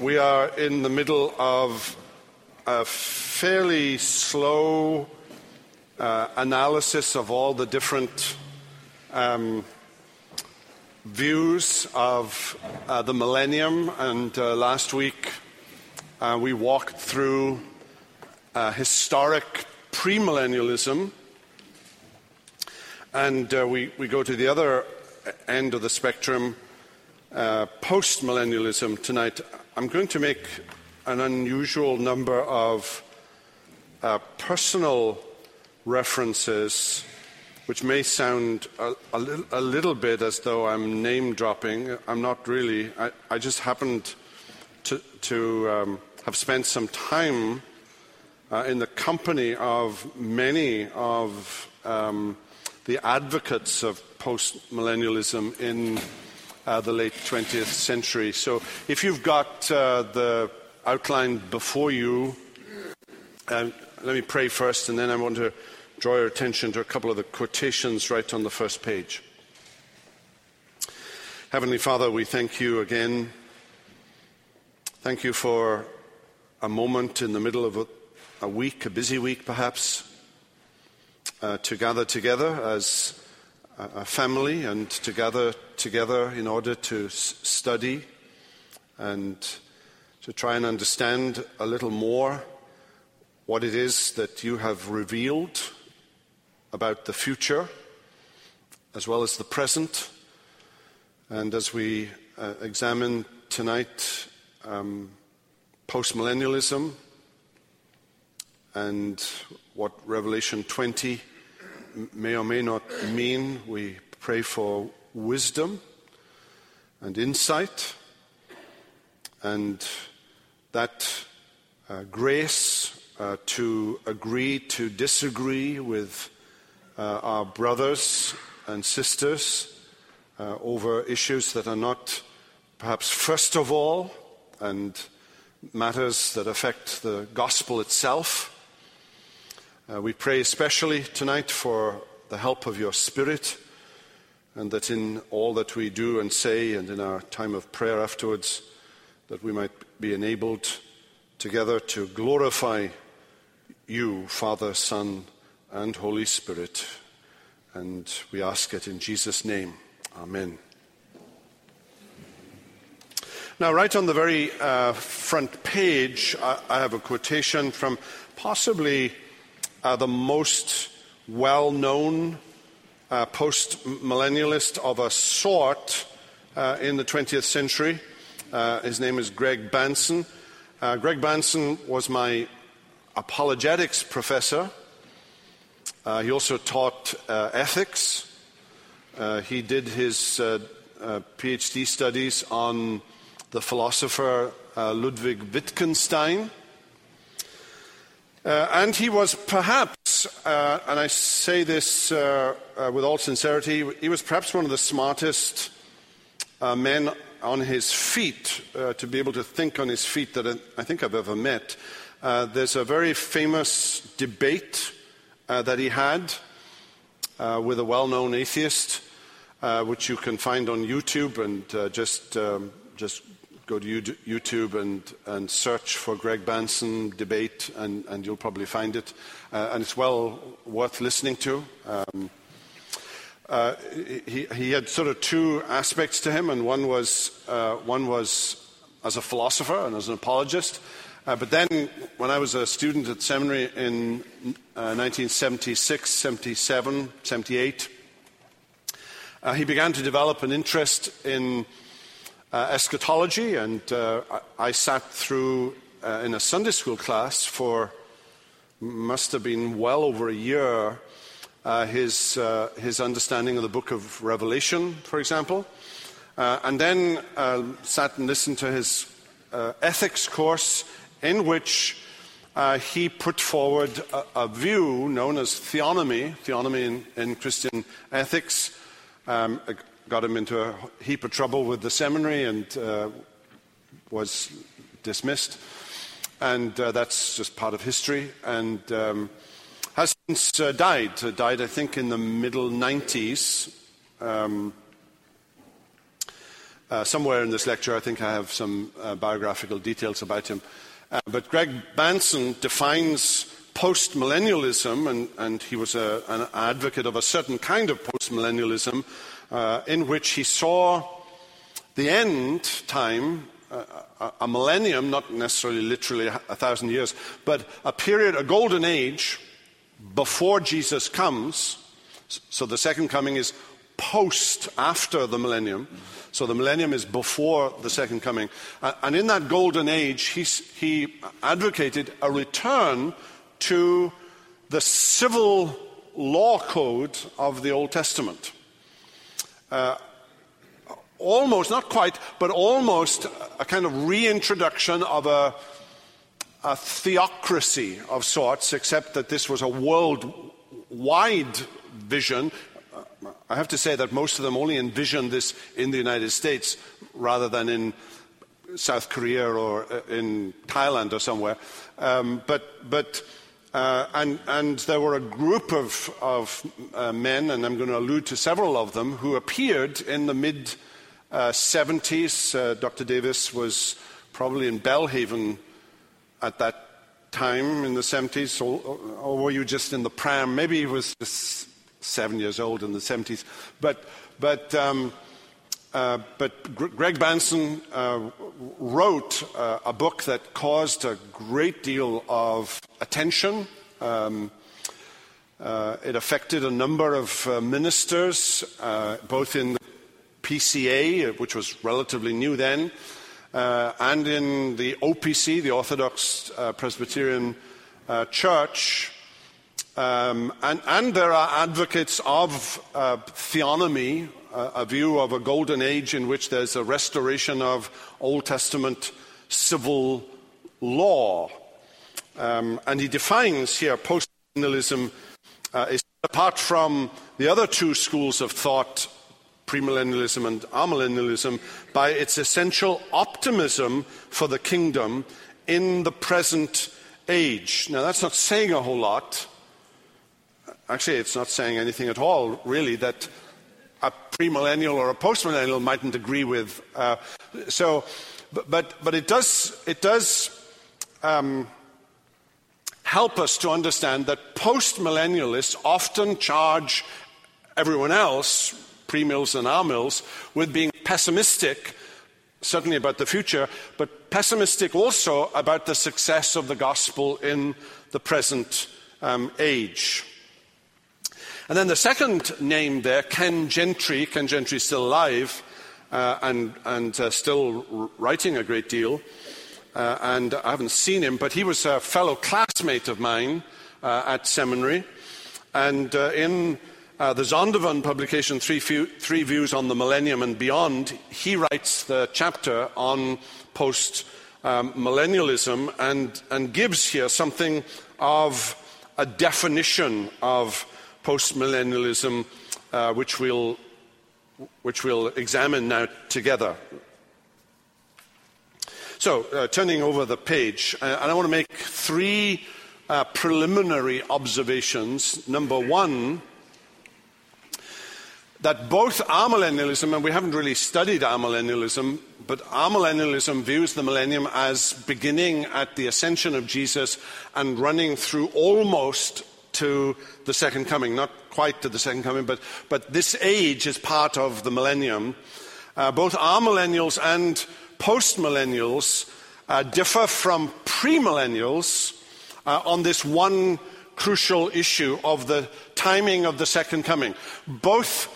we are in the middle of a fairly slow uh, analysis of all the different um, views of uh, the millennium. And uh, last week uh, we walked through uh, historic premillennialism. And uh, we, we go to the other end of the spectrum, postmillennialism tonight. I'm going to make an unusual number of uh, personal references, which may sound a, a, little, a, little, bit as though I'm name dropping. I'm not really. I, I just happened to, to um, have spent some time uh, in the company of many of um, the advocates of post millennialism in uh, the late 20th century. So if you've got uh, the outline before you, uh, let me pray first, and then I want to draw your attention to a couple of the quotations right on the first page. Heavenly Father, we thank you again. Thank you for a moment in the middle of a, a week, a busy week perhaps, uh, to gather together as a family and to gather together in order to s- study and to try and understand a little more what it is that you have revealed about the future as well as the present. And as we uh, examine tonight um, postmillennialism and what Revelation 20 may or may not mean. We pray for wisdom and insight and that uh, grace uh, to agree to disagree with uh, our brothers and sisters uh, over issues that are not perhaps first of all and matters that affect the gospel itself. Uh, we pray especially tonight for the help of your Spirit, and that in all that we do and say, and in our time of prayer afterwards, that we might be enabled together to glorify you, Father, Son, and Holy Spirit. And we ask it in Jesus' name. Amen. Now, right on the very uh, front page, I, I have a quotation from possibly uh, the most well known uh, post millennialist of a sort uh, in the 20th century. Uh, his name is Greg Bahnsen. Uh, Greg Bahnsen was my apologetics professor. Uh, he also taught ethics. he did his PhD studies on the philosopher Ludwig Wittgenstein. Uh, and he was perhaps, uh, and I say this uh, uh with all sincerity, he was perhaps one of the smartest uh, men on his feet, uh, to be able to think on his feet that I think I've ever met. there's a very famous debate that he had with a well known atheist, which you can find on YouTube and just, um, just go to YouTube and, and search for Greg Bahnsen debate, and, and you'll probably find it. Uh, and it's well worth listening to. Um, uh, he, he, had sort of two aspects to him, and one was, uh, one was as a philosopher and as an apologist. Uh, but then, when I was a student at seminary in 1976, 77, 78, uh, he began to develop an interest in uh, eschatology, and uh, I, sat through uh, in a Sunday school class for must have been well over a year uh, his, uh, his understanding of the book of Revelation, for example, uh, and then sat and listened to his ethics course in which he put forward a, a, view known as theonomy, theonomy in, in Christian ethics. Um, got him into a heap of trouble with the seminary and uh, was dismissed. And uh, that's just part of history. And um, has since uh, died. Uh, died, I think, in the middle 90s. Um, Uh, somewhere in this lecture, I think I have some biographical details about him. But Greg Bahnsen defines postmillennialism, and, and he was a, an advocate of a certain kind of postmillennialism uh, in which he saw the end time, uh, a, millennium, not necessarily literally a thousand years, but a period, a golden age before Jesus comes. So the second coming is post after the millennium. So the millennium is before the second coming. And in that golden age, he advocated a return to the civil law code of the Old Testament. Uh, almost, not quite, but almost a kind of reintroduction of a, a theocracy of sorts, except that this was a worldwide vision. Uh, I have to say that most of them only envisioned this in the United States rather than in South Korea or uh, in Thailand or somewhere. Um, but, but uh, and, and, there were a group of, of uh, men, and I'm going to allude to several of them, who appeared in the mid uh, 70s. Uh, Dr. Davis was probably in Belhaven at that time in the 70s, or, or were you just in the pram? Maybe he was just seven years old in the 70s. But, but, um, uh, but Greg Bahnsen uh, wrote uh, a book that caused a great deal of attention. Um, uh, it affected a number of uh, ministers, both in the PCA, which was relatively new then, and in the OPC, the Orthodox Presbyterian Church. Um, and, and, there are advocates of theonomy, a view of a golden age in which there's a restoration of Old Testament civil law. Um, and he defines here postmillennialism is apart from the other two schools of thought premillennialism and amillennialism by its essential optimism for the kingdom in the present age. Now, that's not saying a whole lot. Actually, it's not saying anything at all, really, that premillennial or a postmillennial mightn't agree with. Uh, so, but, but, it does, it does um, help us to understand that postmillennialists often charge everyone else pre-mills and amills with being pessimistic, certainly about the future, but pessimistic also about the success of the gospel in the present um, age. And then the second name there, Ken Gentry, Ken Gentry is still alive uh, and, and uh, still writing a great deal. Uh, and I haven't seen him, but he was a fellow classmate of mine uh, at seminary. And uh, in uh, the Zondervan publication, three, three, Views on the Millennium and Beyond, he writes the chapter on post um, millennialism and, and gives here something of a definition of post millennialism, uh, which, we'll, which we'll examine now together. So, uh, turning over the page, uh, and I want to make three uh, preliminary observations. Number one, that both amillennialism, and we haven't really studied amillennialism, but amillennialism views the millennium as beginning at the ascension of Jesus and running through almost to the second coming, not quite to the second coming, but, but this age is part of the millennium. Uh, both millennials and postmillennials uh, differ from premillennials uh, on this one crucial issue of the timing of the second coming. Both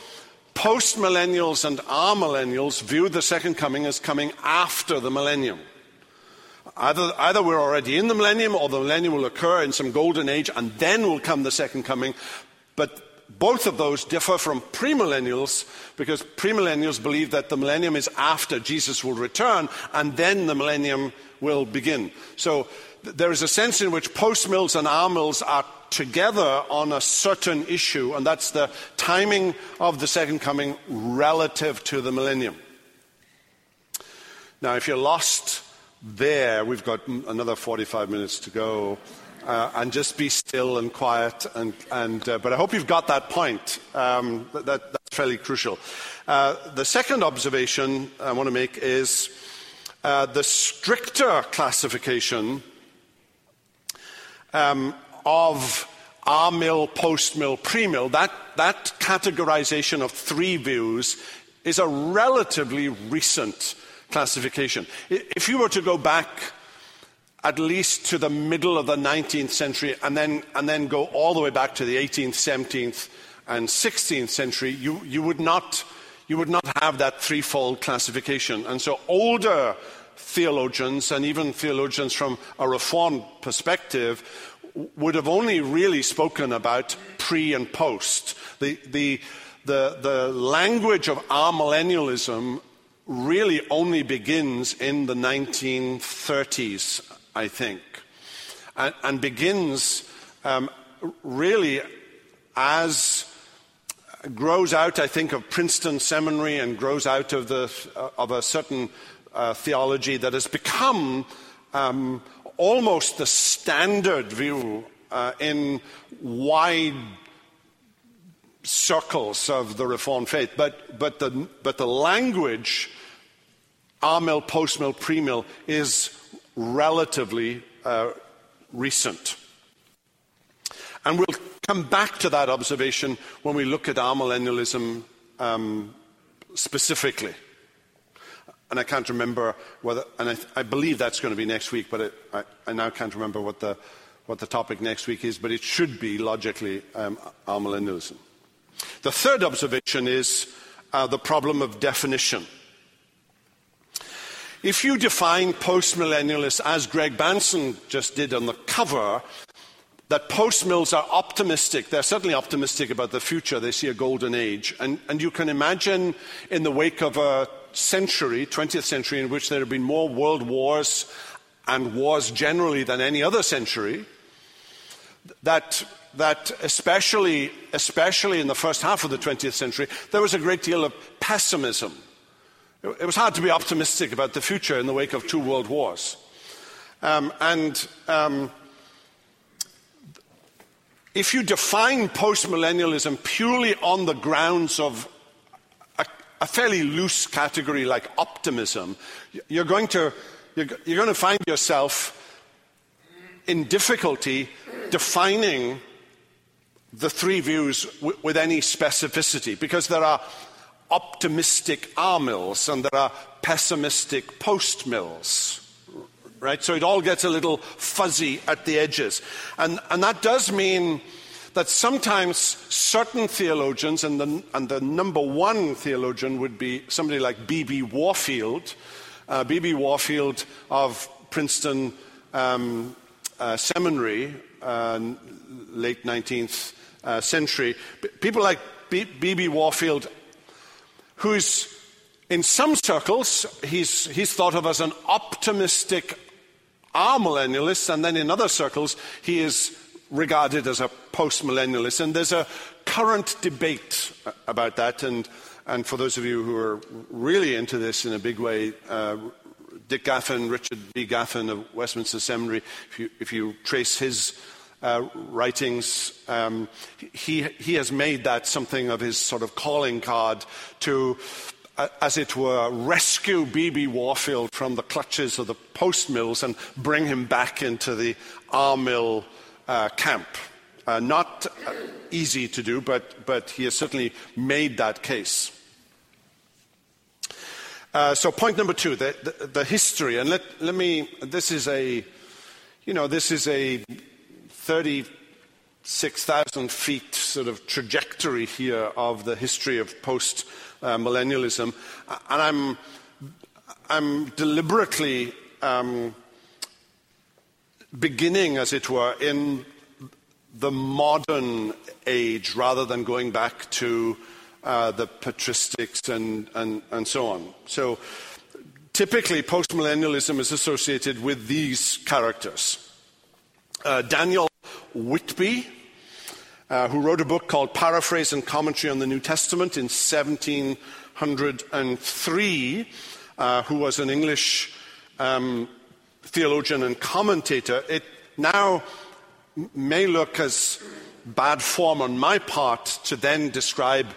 Postmillennials and amillennials view the second coming as coming after the millennium. Either, either, we're already in the millennium or the millennium will occur in some golden age and then will come the second coming. But both of those differ from premillennials because premillennials believe that the millennium is after Jesus will return and then the millennium will begin. So there is a sense in which postmills and amills are together on a certain issue, and that's the timing of the second coming relative to the millennium. Now, if you're lost there, we've got another 45 minutes to go. Uh, and just be still and quiet. And, and uh, but I hope you've got that point. Um, that, that, that's fairly crucial. Uh, the second observation I want to make is uh, the stricter classification um, of amill, post mill, pre mill, that, that categorization of three views is a relatively recent classification. If you were to go back at least to the middle of the 19th century and then, and then go all the way back to the 18th, 17th, and 16th century, you, you, would not, you would not have that threefold classification. And so older theologians, and even theologians from a Reformed perspective, would have only really spoken about pre and post. The, the, the, the language of amillennialism really only begins in the 1930s, I think, and, and begins um, really as grows out, I think, of Princeton Seminary and grows out of, the, of a certain uh, theology that has become um, almost the standard view uh, in wide circles of the Reformed faith. But, but, the, but the language, amill, post mill, pre mill, is relatively uh, recent. And we'll come back to that observation when we look at amillennialism um, specifically and I can't remember whether, and I, I believe that's going to be next week, but it, I, I, now can't remember what the, what the topic next week is, but it should be logically um, amillennialism. The third observation is uh, the problem of definition. If you define postmillennialists as Greg Bahnsen just did on the cover, that postmills are optimistic. They're certainly optimistic about the future. They see a golden age. And, and you can imagine, in the wake of a century, 20th century, in which there have been more world wars and wars generally than any other century, that, that especially, especially in the first half of the 20th century, there was a great deal of pessimism. It was hard to be optimistic about the future in the wake of two world wars. Um, and um, if you define postmillennialism purely on the grounds of a fairly loose category like optimism, you're going to, you're, you're going to find yourself in difficulty defining the three views w- with any specificity because there are optimistic amills and there are pessimistic post mills. Right? So it all gets a little fuzzy at the edges. And, and that does mean that sometimes certain theologians, and the, and the number one theologian would be somebody like B.B. Warfield, uh, B.B. Warfield of Princeton um, uh, Seminary, uh, late 19th uh, century. People like B.B. Warfield, who's in some circles, he's, he's thought of as an optimistic amillennialist, and then in other circles, he is regarded as a post-millennialist. And there's a current debate about that. And, and for those of you who are really into this in a big way, uh, Dick Gaffin, Richard B. Gaffin of Westminster Seminary, if you, if you trace his uh, writings, um, he, he has made that something of his sort of calling card to, uh, as it were, rescue B.B. Warfield from the clutches of the post mills and bring him back into the amill uh, camp. Uh, not uh, easy to do, but, but he has certainly made that case. Uh, so, point number two, the, the, the, history. And let, let me, this is a, you know, this is a 36,000 feet sort of trajectory here of the history of post millennialism. And I'm, I'm deliberately um, beginning, as it were, in the modern age rather than going back to uh, the patristics and, and, and so on. So typically, postmillennialism is associated with these characters. Uh, Daniel Whitby, uh, who wrote a book called Paraphrase and Commentary on the New Testament in 1703, uh, who was an English um, theologian and commentator, it now may look as bad form on my part to then describe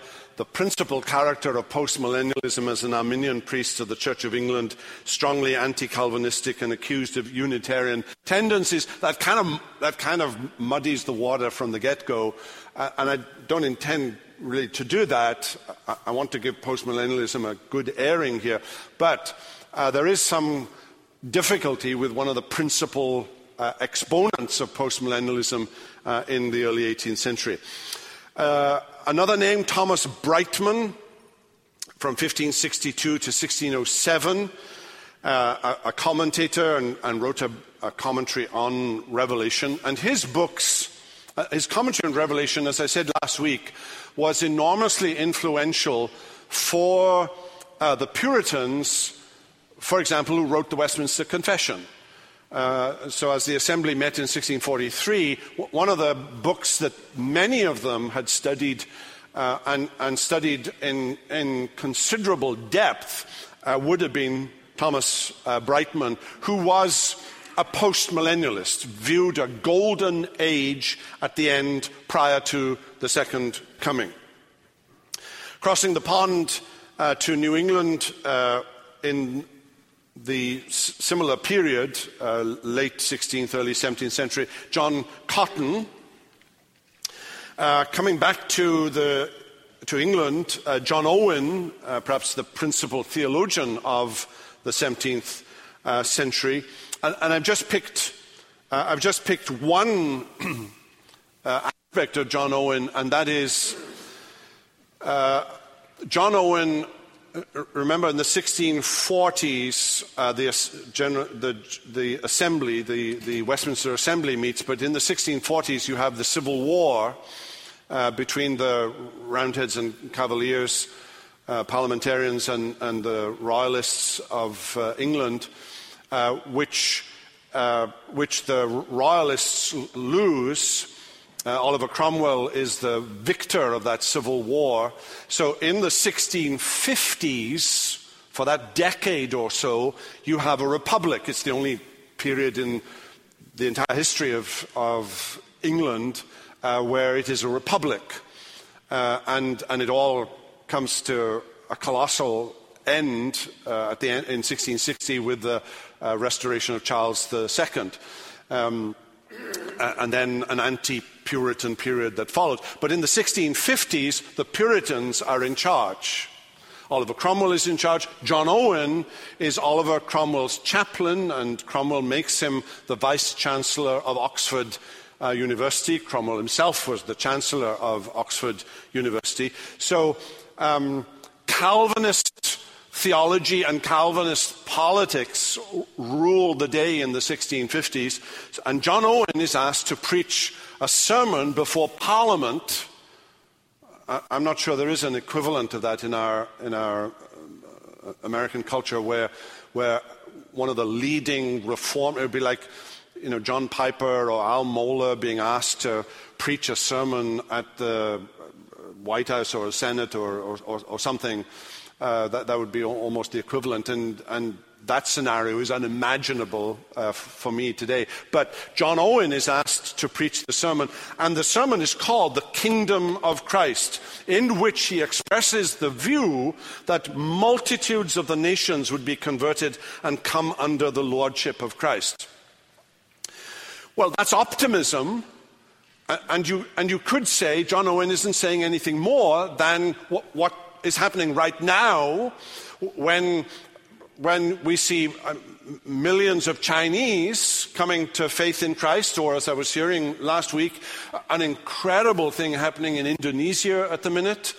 the principal character of postmillennialism as an Arminian priest of the Church of England, strongly anti-Calvinistic and accused of Unitarian tendencies. That kind of, that kind of muddies the water from the get-go. Uh, and I don't intend really to do that. I, I want to give postmillennialism a good airing here. But uh, there is some difficulty with one of the principal uh, exponents of postmillennialism uh, in the early 18th century. Uh, another name, Thomas Brightman, from 1562 to 1607, uh, a, a, commentator and, and wrote a, a, commentary on Revelation. And his books, uh, his commentary on Revelation, as I said last week, was enormously influential for uh, the Puritans, for example, who wrote the Westminster Confession. Uh, so, as the assembly met in 1643, one of the books that many of them had studied uh, and, and, studied in, in considerable depth uh, would have been Thomas uh, Brightman, who was a postmillennialist, viewed a golden age at the end prior to the second coming. Crossing the pond uh, to New England in the similar period, uh, late 16th, early 17th century, John Cotton, uh, coming back to, the, to England, uh, John Owen, uh, perhaps the principal theologian of the 17th uh, century, and, and, I've just picked, uh, I've just picked one aspect of John Owen, and that is John Owen remember in the 1640s, uh, the, the, the, assembly, the, the, Westminster Assembly meets, but in the 1640s you have the Civil War uh, between the Roundheads and Cavaliers, uh, parliamentarians, and, and, the Royalists of uh, England, uh, which, uh, which the Royalists lose. Uh, Oliver Cromwell is the victor of that civil war. So in the 1650s, for that decade or so, you have a republic. It's the only period in the entire history of, of England uh, where it is a republic. Uh, and, and it all comes to a colossal end uh, at the end in 1660 with the uh, restoration of Charles II. Um, and then an anti Puritan period that followed. But in the 1650s, the Puritans are in charge. Oliver Cromwell is in charge. John Owen is Oliver Cromwell's chaplain, and Cromwell makes him the vice chancellor of Oxford uh, University. Cromwell himself was the chancellor of Oxford University. So, um, Calvinist theology and Calvinist politics ruled the day in the 1650s, and John Owen is asked to preach a sermon before Parliament. I'm not sure there is an equivalent of that in our, in our uh, American culture where, where one of the leading reform, it would be like you know, John Piper or Al Mohler being asked to preach a sermon at the White House or Senate or, or, or, or something. Uh, that, that would be almost the equivalent. And, and that scenario is unimaginable uh, for me today. But John Owen is asked to preach the sermon, and the sermon is called The Kingdom of Christ, in which he expresses the view that multitudes of the nations would be converted and come under the lordship of Christ. Well, that's optimism. And you, and you could say John Owen isn't saying anything more than what, what is happening right now when when we see uh, millions of Chinese coming to faith in Christ, or as I was hearing last week, an incredible thing happening in Indonesia at the minute.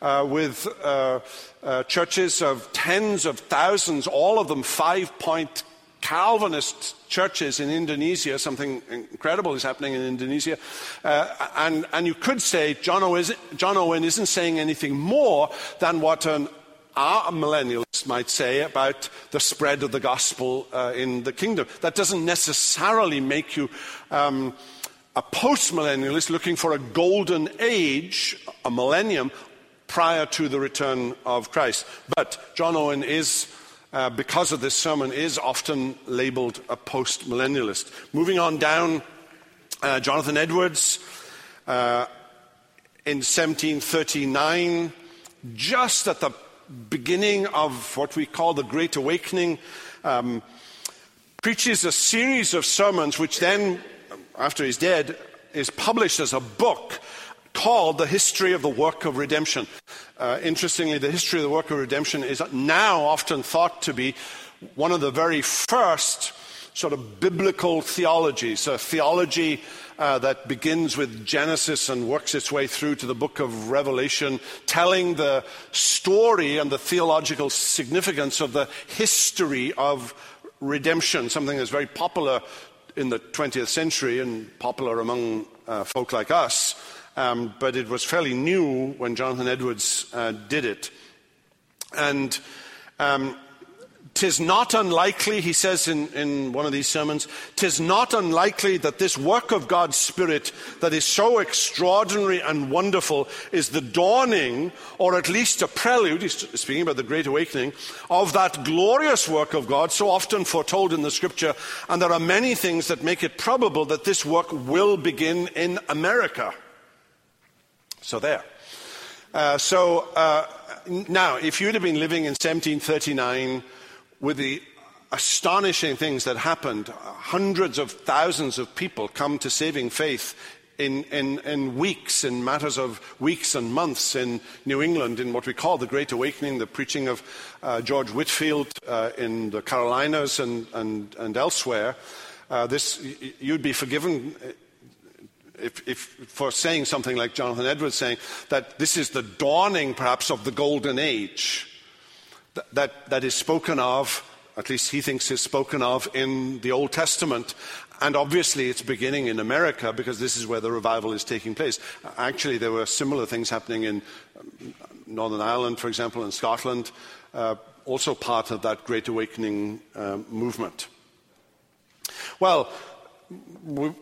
Uh, with uh, uh, churches of tens of thousands, all of them five point Calvinist churches in Indonesia. Something incredible is happening in Indonesia. Uh, and, and, you could say John Owen, John Owen isn't saying anything more than what an amillennialists might say about the spread of the gospel uh, in the kingdom. That doesn't necessarily make you um, a postmillennialist looking for a golden age, a millennium, prior to the return of Christ. But John Owen is, uh, because of this sermon, is often labeled a postmillennialist. Moving on down, uh, Jonathan Edwards uh, in 1739 just at the beginning of what we call the Great Awakening, um, preaches a series of sermons, which then, after he's dead, is published as a book called The History of the Work of Redemption. Uh, interestingly, the history of the work of redemption is now often thought to be one of the very first sort of biblical theologies, a theology uh, that begins with Genesis and works its way through to the book of Revelation, telling the story and the theological significance of the history of redemption, something that's very popular in the 20th century and popular among uh, folk like us. Um, but it was fairly new when Jonathan Edwards uh, did it. And um, Tis not unlikely, he says in, in one of these sermons, tis not unlikely that this work of God's Spirit that is so extraordinary and wonderful is the dawning, or at least a prelude, he's speaking about the Great Awakening, of that glorious work of God so often foretold in the Scripture. And there are many things that make it probable that this work will begin in America. So there. Uh, so uh, now, if you'd have been living in 1739, with the astonishing things that happened. Hundreds of thousands of people come to saving faith in, in, in, weeks, in matters of weeks and months in New England, in what we call the Great Awakening, the preaching of uh, George Whitefield uh, in the Carolinas and, and, and elsewhere. Uh, this, you'd be forgiven uh, if, if, for saying something like Jonathan Edwards saying that this is the dawning, perhaps, of the golden age that, that is spoken of, at least he thinks is spoken of in the Old Testament. And obviously, it's beginning in America because this is where the revival is taking place. Actually, there were similar things happening in um, Northern Ireland, for example, in Scotland, uh, also part of that Great Awakening uh, movement. Well, we'll,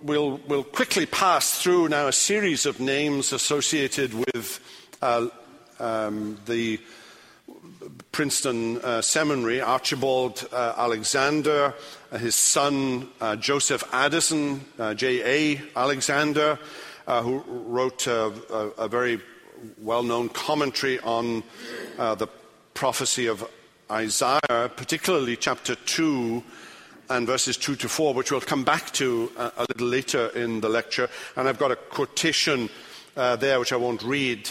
we'll, quickly pass through now a series of names associated with uh, um, the Princeton uh, Seminary, Archibald uh, Alexander, uh, his son uh, Joseph Addison, uh, J.A. Alexander, who wrote a, a very well known commentary on the prophecy of Isaiah, particularly chapter 2 and verses 2 to 4, which we'll come back to a, a little later in the lecture. And I've got a quotation there, which I won't read,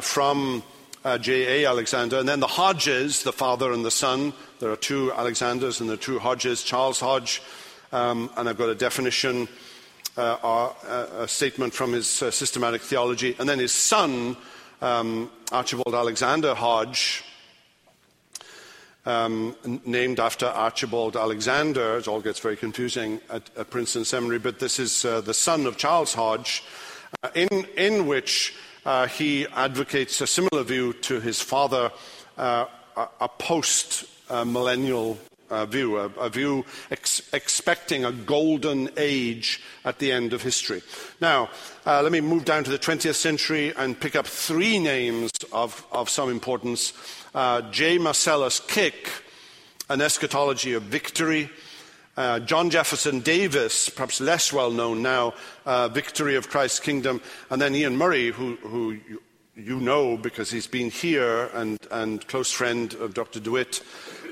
from uh, J.A. Alexander. And then the Hodges, the father and the son. There are two Alexanders and the two Hodges, Charles Hodge. Um, and I've got a definition, uh, uh, a statement from his uh, systematic theology. And then his son, um, Archibald Alexander Hodge, um, named after Archibald Alexander. It all gets very confusing at, at Princeton Seminary, but this is uh, the son of Charles Hodge, uh, in, in which uh, he advocates a similar view to his father, uh, a, a post millennial uh, view, a, a view ex- expecting a golden age at the end of history. Now, uh, let me move down to the 20th century and pick up three names of, of some importance. Uh, J. Marcellus Kik, An Eschatology of Victory. Uh, John Jefferson Davis, perhaps less well known now, uh, Victory of Christ's Kingdom, and then Iain Murray, who, who you, know because he's been here and, and close friend of Dr. DeWitt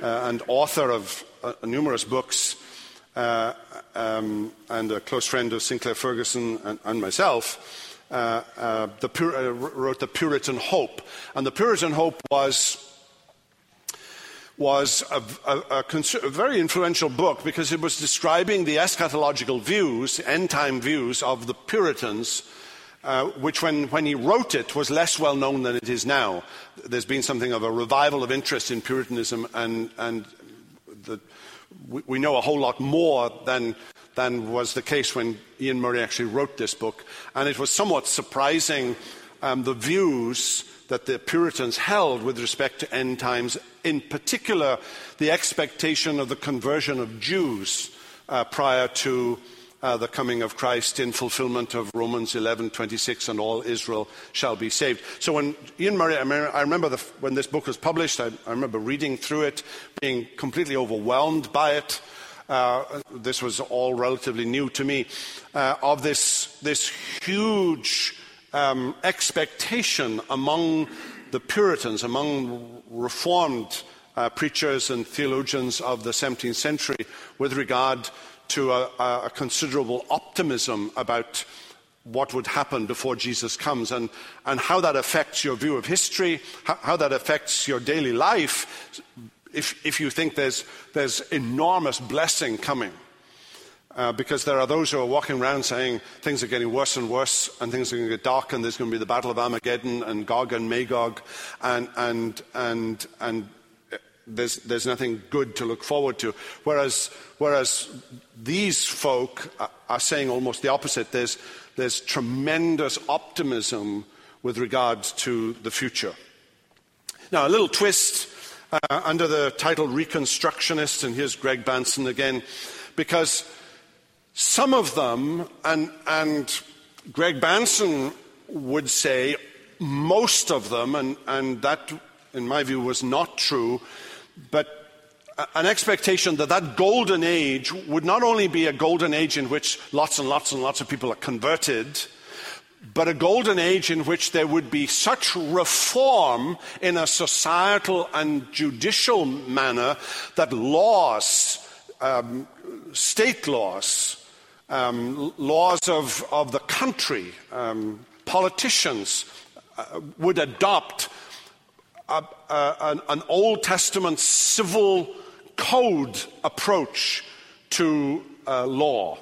uh, and author of uh, numerous books uh, um, and a close friend of Sinclair Ferguson and, and myself. Uh, the wrote the Puritan Hope, and the Puritan Hope was was a, a, a, a, very influential book because it was describing the eschatological views, end time views of the Puritans, uh, which, when, when he wrote it, was less well known than it is now. There's been something of a revival of interest in Puritanism, and, and the, we, we, know a whole lot more than, than was the case when Iain Murray actually wrote this book. And it was somewhat surprising um, the views that the Puritans held with respect to end times, in particular, the expectation of the conversion of Jews uh, prior to uh, the coming of Christ in fulfillment of Romans 11:26, and all Israel shall be saved. So when Iain Murray, I remember the, when this book was published, I, I, remember reading through it, being completely overwhelmed by it. Uh, this was all relatively new to me. Uh, of this, this huge um, expectation among the Puritans, among Reformed uh, preachers and theologians of the 17th century with regard to a, a considerable optimism about what would happen before Jesus comes and, and how that affects your view of history, how, how that affects your daily life if, if you think there's, there's enormous blessing coming. Uh, because there are those who are walking around saying things are getting worse and worse, and things are going to get dark, and there's going to be the Battle of Armageddon and Gog and Magog, and, and, and, and there's, there's nothing good to look forward to. Whereas, whereas these folk are saying almost the opposite. There's, there's tremendous optimism with regards to the future. Now, a little twist uh, under the title Reconstructionist, and here's Greg Bahnsen again, because some of them, and, and Greg Bahnsen would say most of them, and, and that, in my view, was not true, but an expectation that that golden age would not only be a golden age in which lots and lots and lots of people are converted, but a golden age in which there would be such reform in a societal and judicial manner that laws, um, state laws, um, laws of, of the country, um, politicians uh, would adopt a, a, an, an Old Testament civil code approach to uh, law,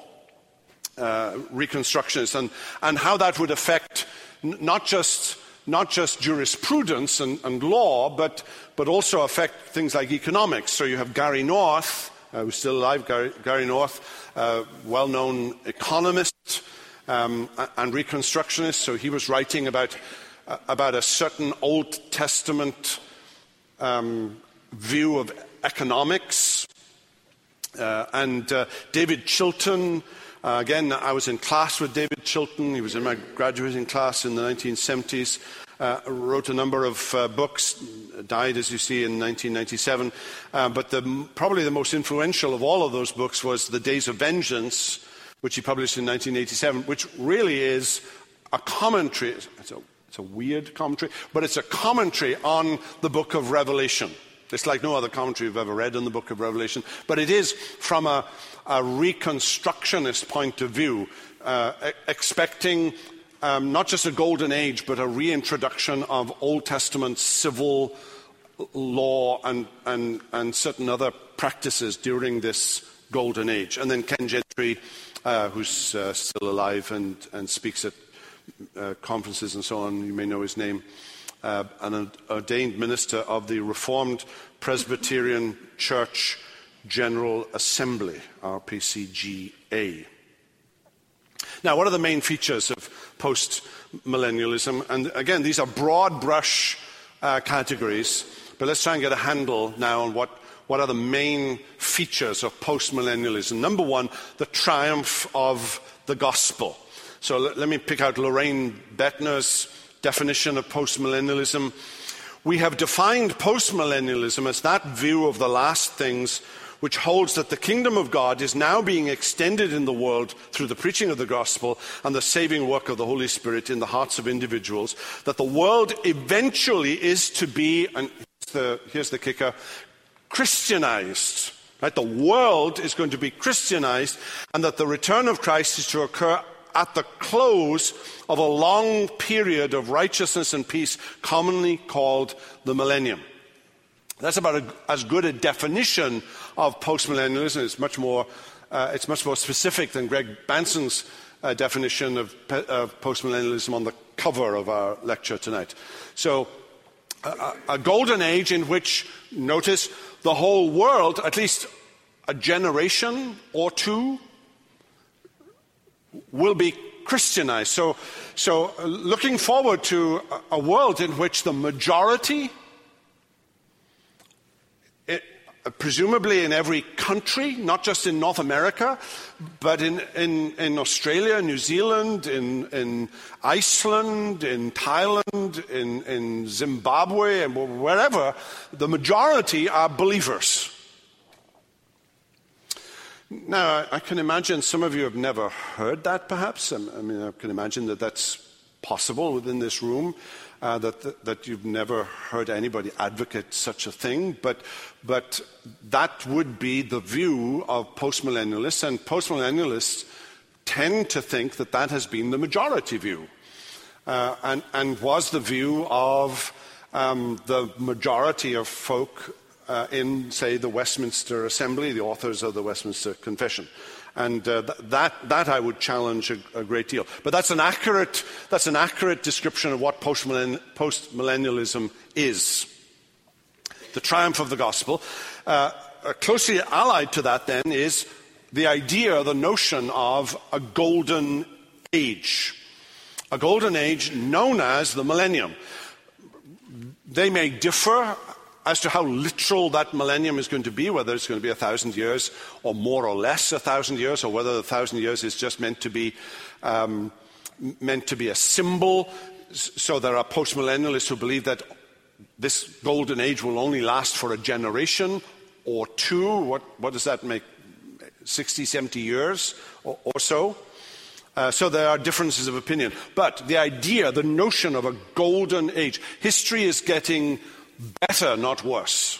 uh, reconstructionist, and, and how that would affect n- not just not just jurisprudence and, and, law, but, but also affect things like economics. So you have Gary North, who's still alive, Gary, Gary North, uh, well known economist um, and reconstructionist. So he was writing about, uh, about a certain Old Testament um, view of economics. Uh, and uh, David Chilton, uh, again, I was in class with David Chilton. He was in my graduating class in the 1970s. Uh, wrote a number of uh, books, died, as you see, in 1997. Uh, but the, probably the most influential of all of those books was The Days of Vengeance, which he published in 1987, which really is a commentary. It's a, it's a weird commentary, but it's a commentary on the book of Revelation. It's like no other commentary you've ever read in the book of Revelation, but it is from a, a reconstructionist point of view, uh, expecting um, not just a golden age, but a reintroduction of Old Testament civil law and, and, and certain other practices during this golden age. And then Ken Gentry, uh, who's uh, still alive and, and speaks at uh, conferences and so on, you may know his name uh, an ordained minister of the Reformed Presbyterian Church General Assembly, RPCGA. Now, what are the main features of post millennialism? And again, these are broad brush uh, categories, but let's try and get a handle now on what, what are the main features of post millennialism. Number one, the triumph of the gospel. So let, let me pick out Loraine Boettner's definition of postmillennialism. We have defined postmillennialism as that view of the last things which holds that the kingdom of God is now being extended in the world through the preaching of the gospel and the saving work of the Holy Spirit in the hearts of individuals, that the world eventually is to be, and here's the, here's the kicker, Christianized. Right? The world is going to be Christianized, and that the return of Christ is to occur at the close of a long period of righteousness and peace, commonly called the millennium. That's about a, as good a definition of postmillennialism. It's much more, uh, it's much more specific than Greg Bahnsen's uh, definition of, of postmillennialism on the cover of our lecture tonight. So, a, a golden age in which, notice, the whole world, at least a generation or two, will be Christianized. So, so uh, looking forward to a world in which the majority, it, uh, presumably in every country, not just in North America, but in, in, in Australia, New Zealand, in, in Iceland, in Thailand, in, in Zimbabwe, and wherever, the majority are believers. Now, I can imagine some of you have never heard that, perhaps. I mean, I can imagine that that's possible within this room. Uh, that, that, you've never heard anybody advocate such a thing, but, but that would be the view of postmillennialists, and postmillennialists tend to think that that has been the majority view, uh, and, and was the view of um, the majority of folk uh, in, say, the Westminster Assembly, the authors of the Westminster Confession. And uh, th- that, that I would challenge a, a, great deal. But that's an accurate, that's an accurate description of what postmillennialism is. The triumph of the gospel. Uh, closely allied to that, then, is the idea, the notion of a golden age. A golden age known as the millennium. They may differ as to how literal that millennium is going to be, whether it's going to be a thousand years or more or less a thousand years, or whether the thousand years is just meant to be um, meant to be a symbol. So there are postmillennialists who believe that this golden age will only last for a generation or two. What, what does that make? 60, 70 years or, or so? Uh, so there are differences of opinion. But the idea, the notion of a golden age, history is getting better, not worse.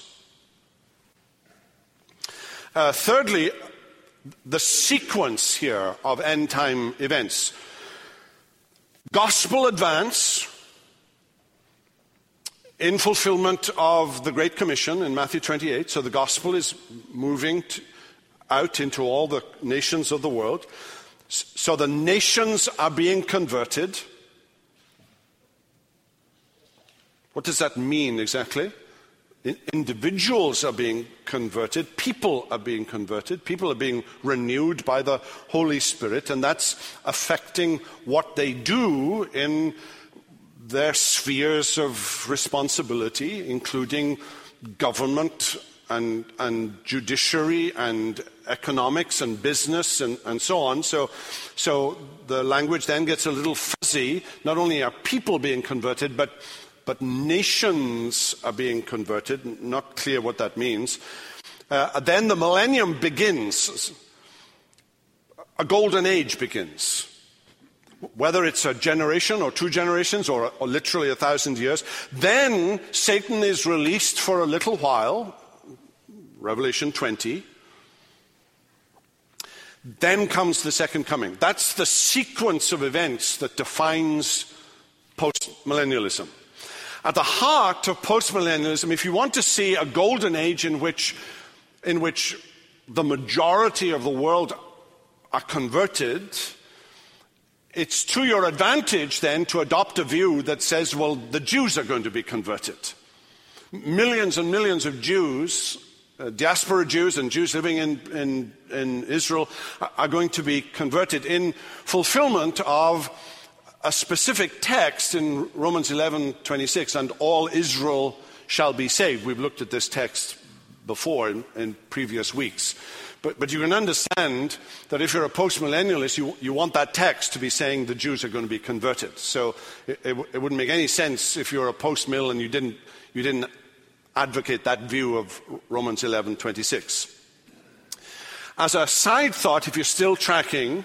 Uh, thirdly, the sequence here of end time events gospel advance in fulfillment of the Great Commission in Matthew 28. So the gospel is moving out into all the nations of the world. So the nations are being converted. What does that mean exactly? Individuals are being converted, people are being converted, people are being renewed by the Holy Spirit, and that's affecting what they do in their spheres of responsibility, including government and, and judiciary and economics and business and, and so on. So, so the language then gets a little fuzzy. Not only are people being converted, but but nations are being converted. Not clear what that means. Uh, then the millennium begins. A golden age begins. Whether it's a generation or two generations or, or literally a thousand years, then Satan is released for a little while. Revelation 20. Then comes the second coming. That's the sequence of events that defines postmillennialism. At the heart of postmillennialism, if you want to see a golden age in which, in which the majority of the world are converted, it's to your advantage then to adopt a view that says, well, the Jews are going to be converted. Millions and millions of Jews, uh, diaspora Jews and Jews living in, in, in Israel, are going to be converted in fulfillment of a specific text in Romans 11:26, and all Israel shall be saved. We've looked at this text before in, in previous weeks. But, but, you can understand that if you're a postmillennialist, you, you want that text to be saying the Jews are going to be converted. So it, it, it wouldn't make any sense if you're a postmill and you didn't, you didn't advocate that view of Romans 11:26. As a side thought, if you're still tracking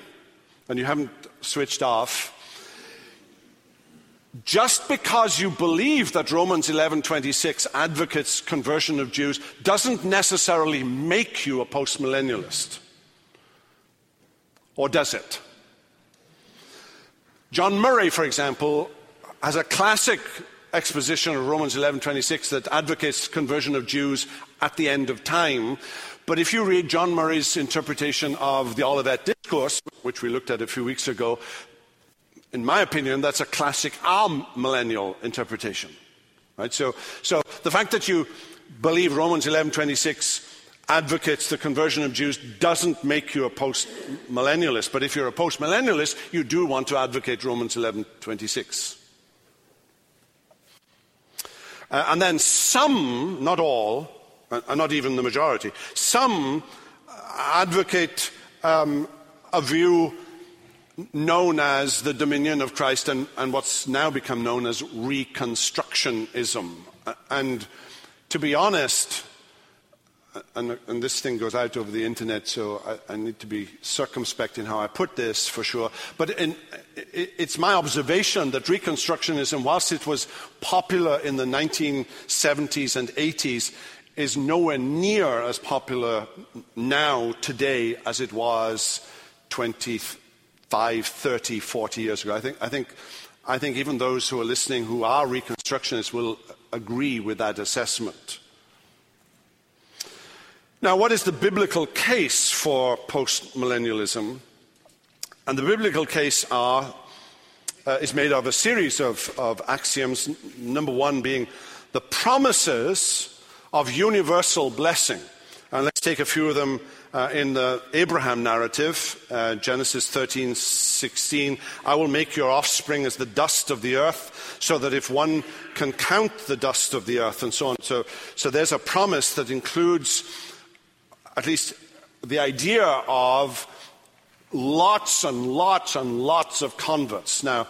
and you haven't switched off, just because you believe that Romans 11:26 advocates conversion of Jews doesn't necessarily make you a postmillennialist. Or does it? John Murray, for example, has a classic exposition of Romans 11:26 that advocates conversion of Jews at the end of time. But if you read John Murray's interpretation of the Olivet Discourse, which we looked at a few weeks ago, in my opinion, that's a classic arm millennial interpretation. Right? So, so the fact that you believe Romans 11:26 advocates the conversion of Jews doesn't make you a post-millennialist. But if you're a post-millennialist, you do want to advocate Romans 11:26. Uh, and then some, not all, and uh, not even the majority, some advocate um, a view known as the dominion of Christ and, and what's now become known as Reconstructionism. And to be honest, and, and, this thing goes out over the internet, so I, I, need to be circumspect in how I put this for sure. But in, it, it's my observation that Reconstructionism, whilst it was popular in the 1970s and 80s, is nowhere near as popular now, today, as it was 25, 30, 40 years ago. I think, I think, I think even those who are listening who are Reconstructionists will agree with that assessment. Now, what is the biblical case for postmillennialism? And the biblical case are, uh, is made of a series of, of axioms. Number one being the promises of universal blessing. And let's take a few of them uh, in the Abraham narrative, uh, Genesis 13, 16. I will make your offspring as the dust of the earth, so that if one can count the dust of the earth, and so on. So, so there's a promise that includes at least the idea of lots and lots and lots of converts. Now,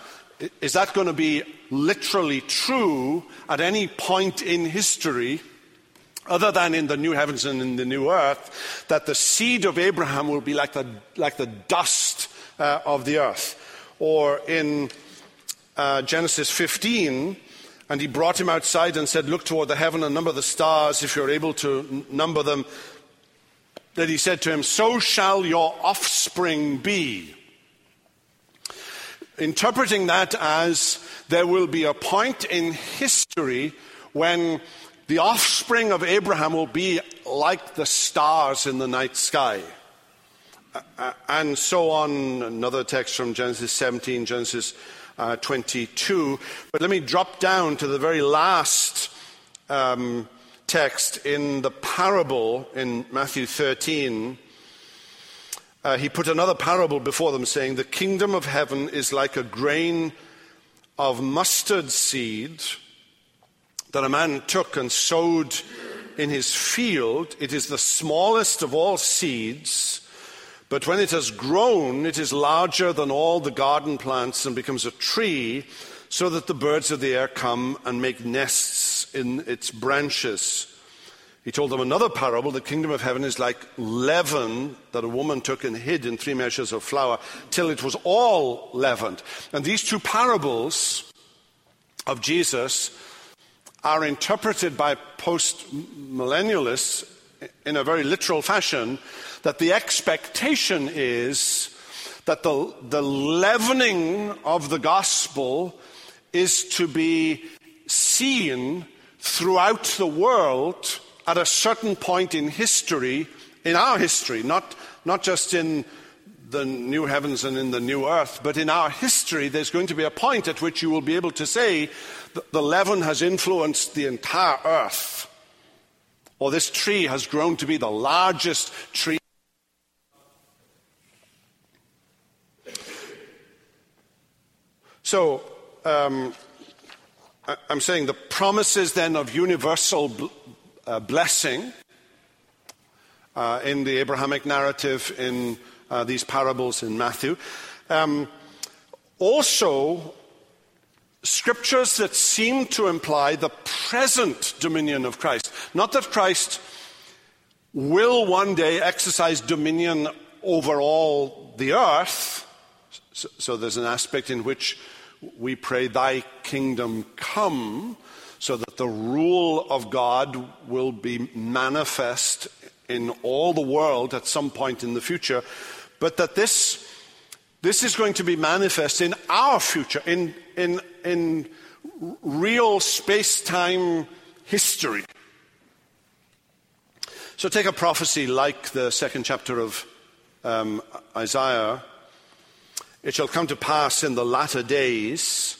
is that going to be literally true at any point in history? Other than in the new heavens and in the new earth, that the seed of Abraham will be like the, like the dust uh, of the earth. Or in uh, Genesis 15, and he brought him outside and said, Look toward the heaven and number the stars if you're able to number them that he said to him, So shall your offspring be. Interpreting that as there will be a point in history when the offspring of Abraham will be like the stars in the night sky. And so on, another text from Genesis 17, Genesis uh, 22. But let me drop down to the very last um, text in the parable in Matthew 13, uh, he put another parable before them, saying, The kingdom of heaven is like a grain of mustard seed that a man took and sowed in his field. It is the smallest of all seeds, but when it has grown, it is larger than all the garden plants and becomes a tree, so that the birds of the air come and make nests in its branches. He told them another parable the kingdom of heaven is like leaven that a woman took and hid in three measures of flour till it was all leavened. And these two parables of Jesus are interpreted by post millennialists in a very literal fashion that the expectation is that the, the leavening of the gospel is to be seen throughout the world at a certain point in history, in our history, not, not just in the new heavens and in the new earth, but in our history, there's going to be a point at which you will be able to say the leaven has influenced the entire earth, or this tree has grown to be the largest tree. So, um, I'm saying the promises then of universal uh, blessing uh, in the Abrahamic narrative in uh, these parables in Matthew. Um, also, scriptures that seem to imply the present dominion of Christ. Not that Christ will one day exercise dominion over all the earth. So, so there's an aspect in which we pray, Thy kingdom come, so that the rule of God will be manifest in all the world at some point in the future, but that this, this is going to be manifest in our future, in, in, in real space time history. So take a prophecy like the second chapter of um, Isaiah it shall come to pass in the latter days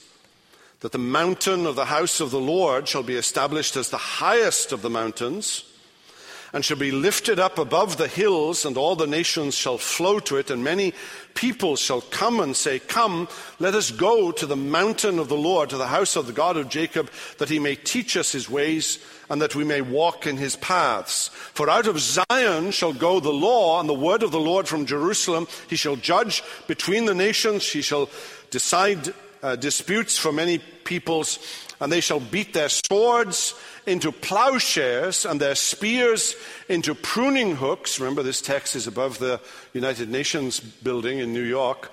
that the mountain of the house of the Lord shall be established as the highest of the mountains, and shall be lifted up above the hills, and all the nations shall flow to it, and many people shall come and say, Come, let us go to the mountain of the Lord, to the house of the God of Jacob, that he may teach us his ways, and that we may walk in his paths. For out of Zion shall go the law, and the word of the Lord from Jerusalem. He shall judge between the nations, he shall decide uh, disputes for many peoples, and they shall beat their swords into plowshares and their spears into pruning hooks. Remember, this text is above the United Nations building in New York.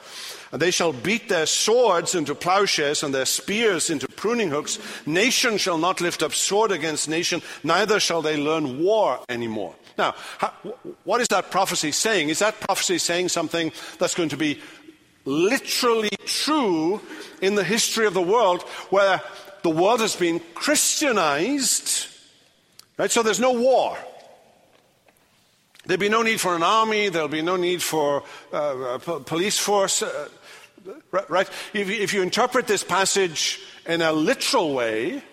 And they shall beat their swords into plowshares and their spears into pruning hooks. Nation shall not lift up sword against nation, neither shall they learn war anymore. Now, how, what is that prophecy saying? Is that prophecy saying something that's going to be literally true in the history of the world where the world has been Christianized? Right? So there's no war. There'll be no need for an army. There'll be no need for uh, a police force. Uh, right? If, if you interpret this passage in a literal way,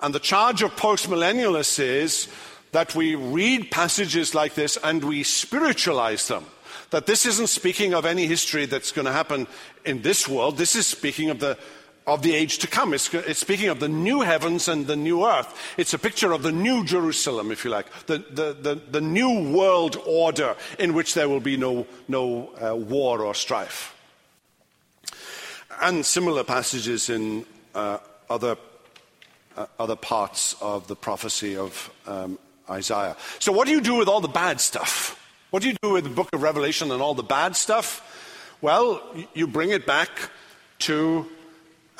and the charge of postmillennialists is that we read passages like this and we spiritualize them. That this isn't speaking of any history that's going to happen in this world. This is speaking of the, of the age to come. It's, it's, speaking of the new heavens and the new earth. It's a picture of the new Jerusalem, if you like, the, the, the, the new world order in which there will be no, no uh, war or strife. And similar passages in uh, other, uh, other parts of the prophecy of um, Isaiah. So, what do you do with all the bad stuff? What do you do with the book of Revelation and all the bad stuff? Well, you bring it back to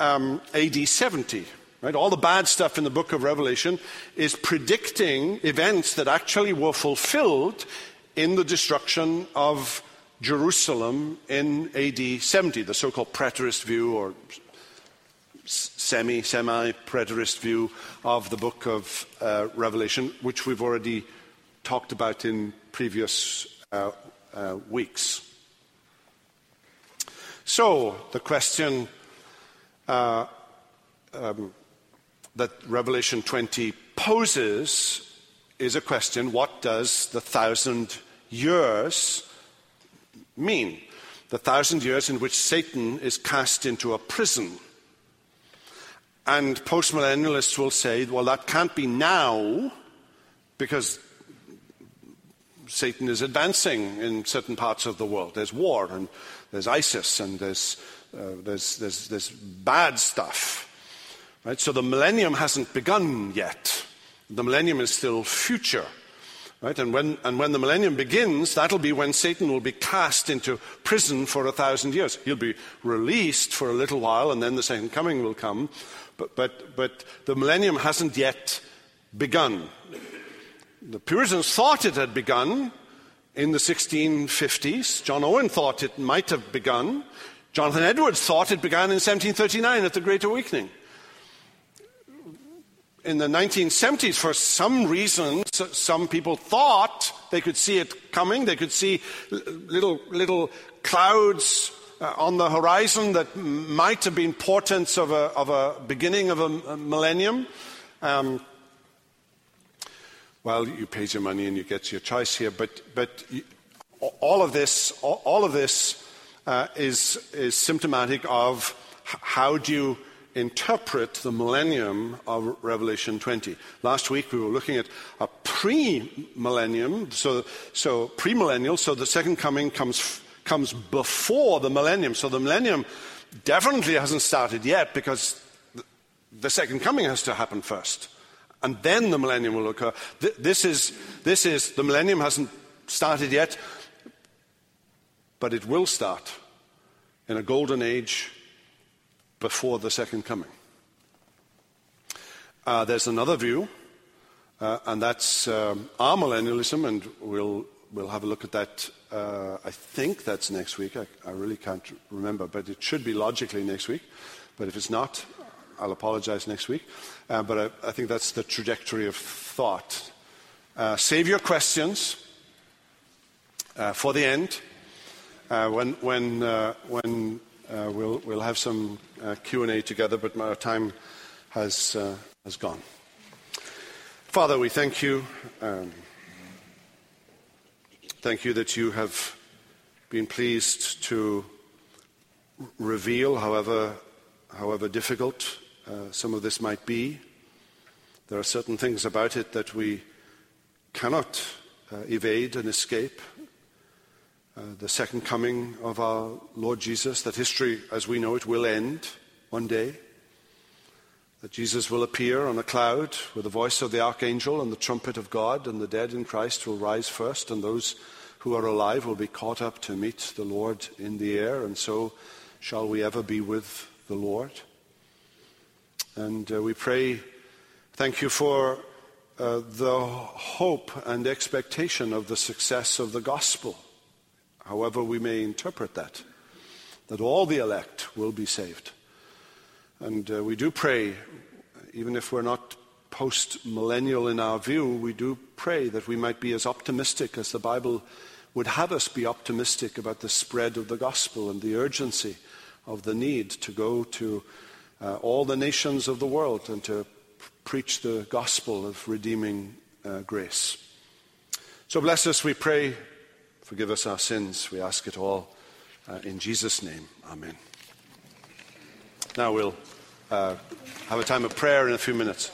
um, AD 70. Right? All the bad stuff in the book of Revelation is predicting events that actually were fulfilled in the destruction of Jerusalem in AD 70, the so called preterist view or semi semi preterist view of the book of uh, Revelation, which we've already talked about in previous uh, uh, weeks. So, the question uh, um, that Revelation 20 poses is a question what does the thousand years mean? The thousand years in which Satan is cast into a prison. And postmillennialists will say, well, that can't be now because Satan is advancing in certain parts of the world. There's war, and there's ISIS, and there's, uh, there's, there's, there's bad stuff. Right? So the millennium hasn't begun yet. The millennium is still future. Right? And, when, and when the millennium begins, that'll be when Satan will be cast into prison for a thousand years. He'll be released for a little while, and then the second coming will come. But, but, but the millennium hasn't yet begun. The Puritans thought it had begun in the 1650s. John Owen thought it might have begun. Jonathan Edwards thought it began in 1739 at the Great Awakening. In the 1970s, for some reason, some people thought they could see it coming. They could see little, little clouds uh, on the horizon that might have been portents of a, of a beginning of a, millennium. Um, well, you pay your money and you get your choice here, but, but all of this, all of this uh, is, is symptomatic of how do you interpret the millennium of Revelation 20. Last week we were looking at a pre-millennium, so, so pre-millennial, so the second coming comes comes before the millennium. So the millennium definitely hasn't started yet because the second coming has to happen first. And then the millennium will occur. This is, this is, the millennium hasn't started yet, but it will start in a golden age before the second coming. Uh, there's another view, uh, and that's um, millennialism, and we'll, we'll have a look at that uh, I think that's next week. I, I, really can't remember, but it should be logically next week. But if it's not, I'll apologize next week. Uh, but I, I, think that's the trajectory of thought. Uh, save your questions uh, for the end, when, when, uh, when we'll, we'll have some Q&A together, but my time has, has gone. Father, we thank you. Um, Thank you that you have been pleased to reveal, however, however difficult uh, some of this might be. There are certain things about it that we cannot uh, evade and escape. Uh, the second coming of our Lord Jesus, that history as we know it will end. one day. That Jesus will appear on a cloud with the voice of the archangel and the trumpet of God, and the dead in Christ will rise first, and those who are alive will be caught up to meet the Lord in the air, and so shall we ever be with the Lord. And uh, we pray, thank you for uh, the hope and expectation of the success of the gospel, however we may interpret that, that all the elect will be saved. And uh, we do pray, even if we're not post millennial in our view, we do pray that we might be as optimistic as the Bible would have us be optimistic about the spread of the gospel and the urgency of the need to go to uh, all the nations of the world and to preach the gospel of redeeming uh, grace. So bless us, we pray. Forgive us our sins. We ask it all uh, in Jesus' name. Amen. Now we'll uh, have a time of prayer in a few minutes.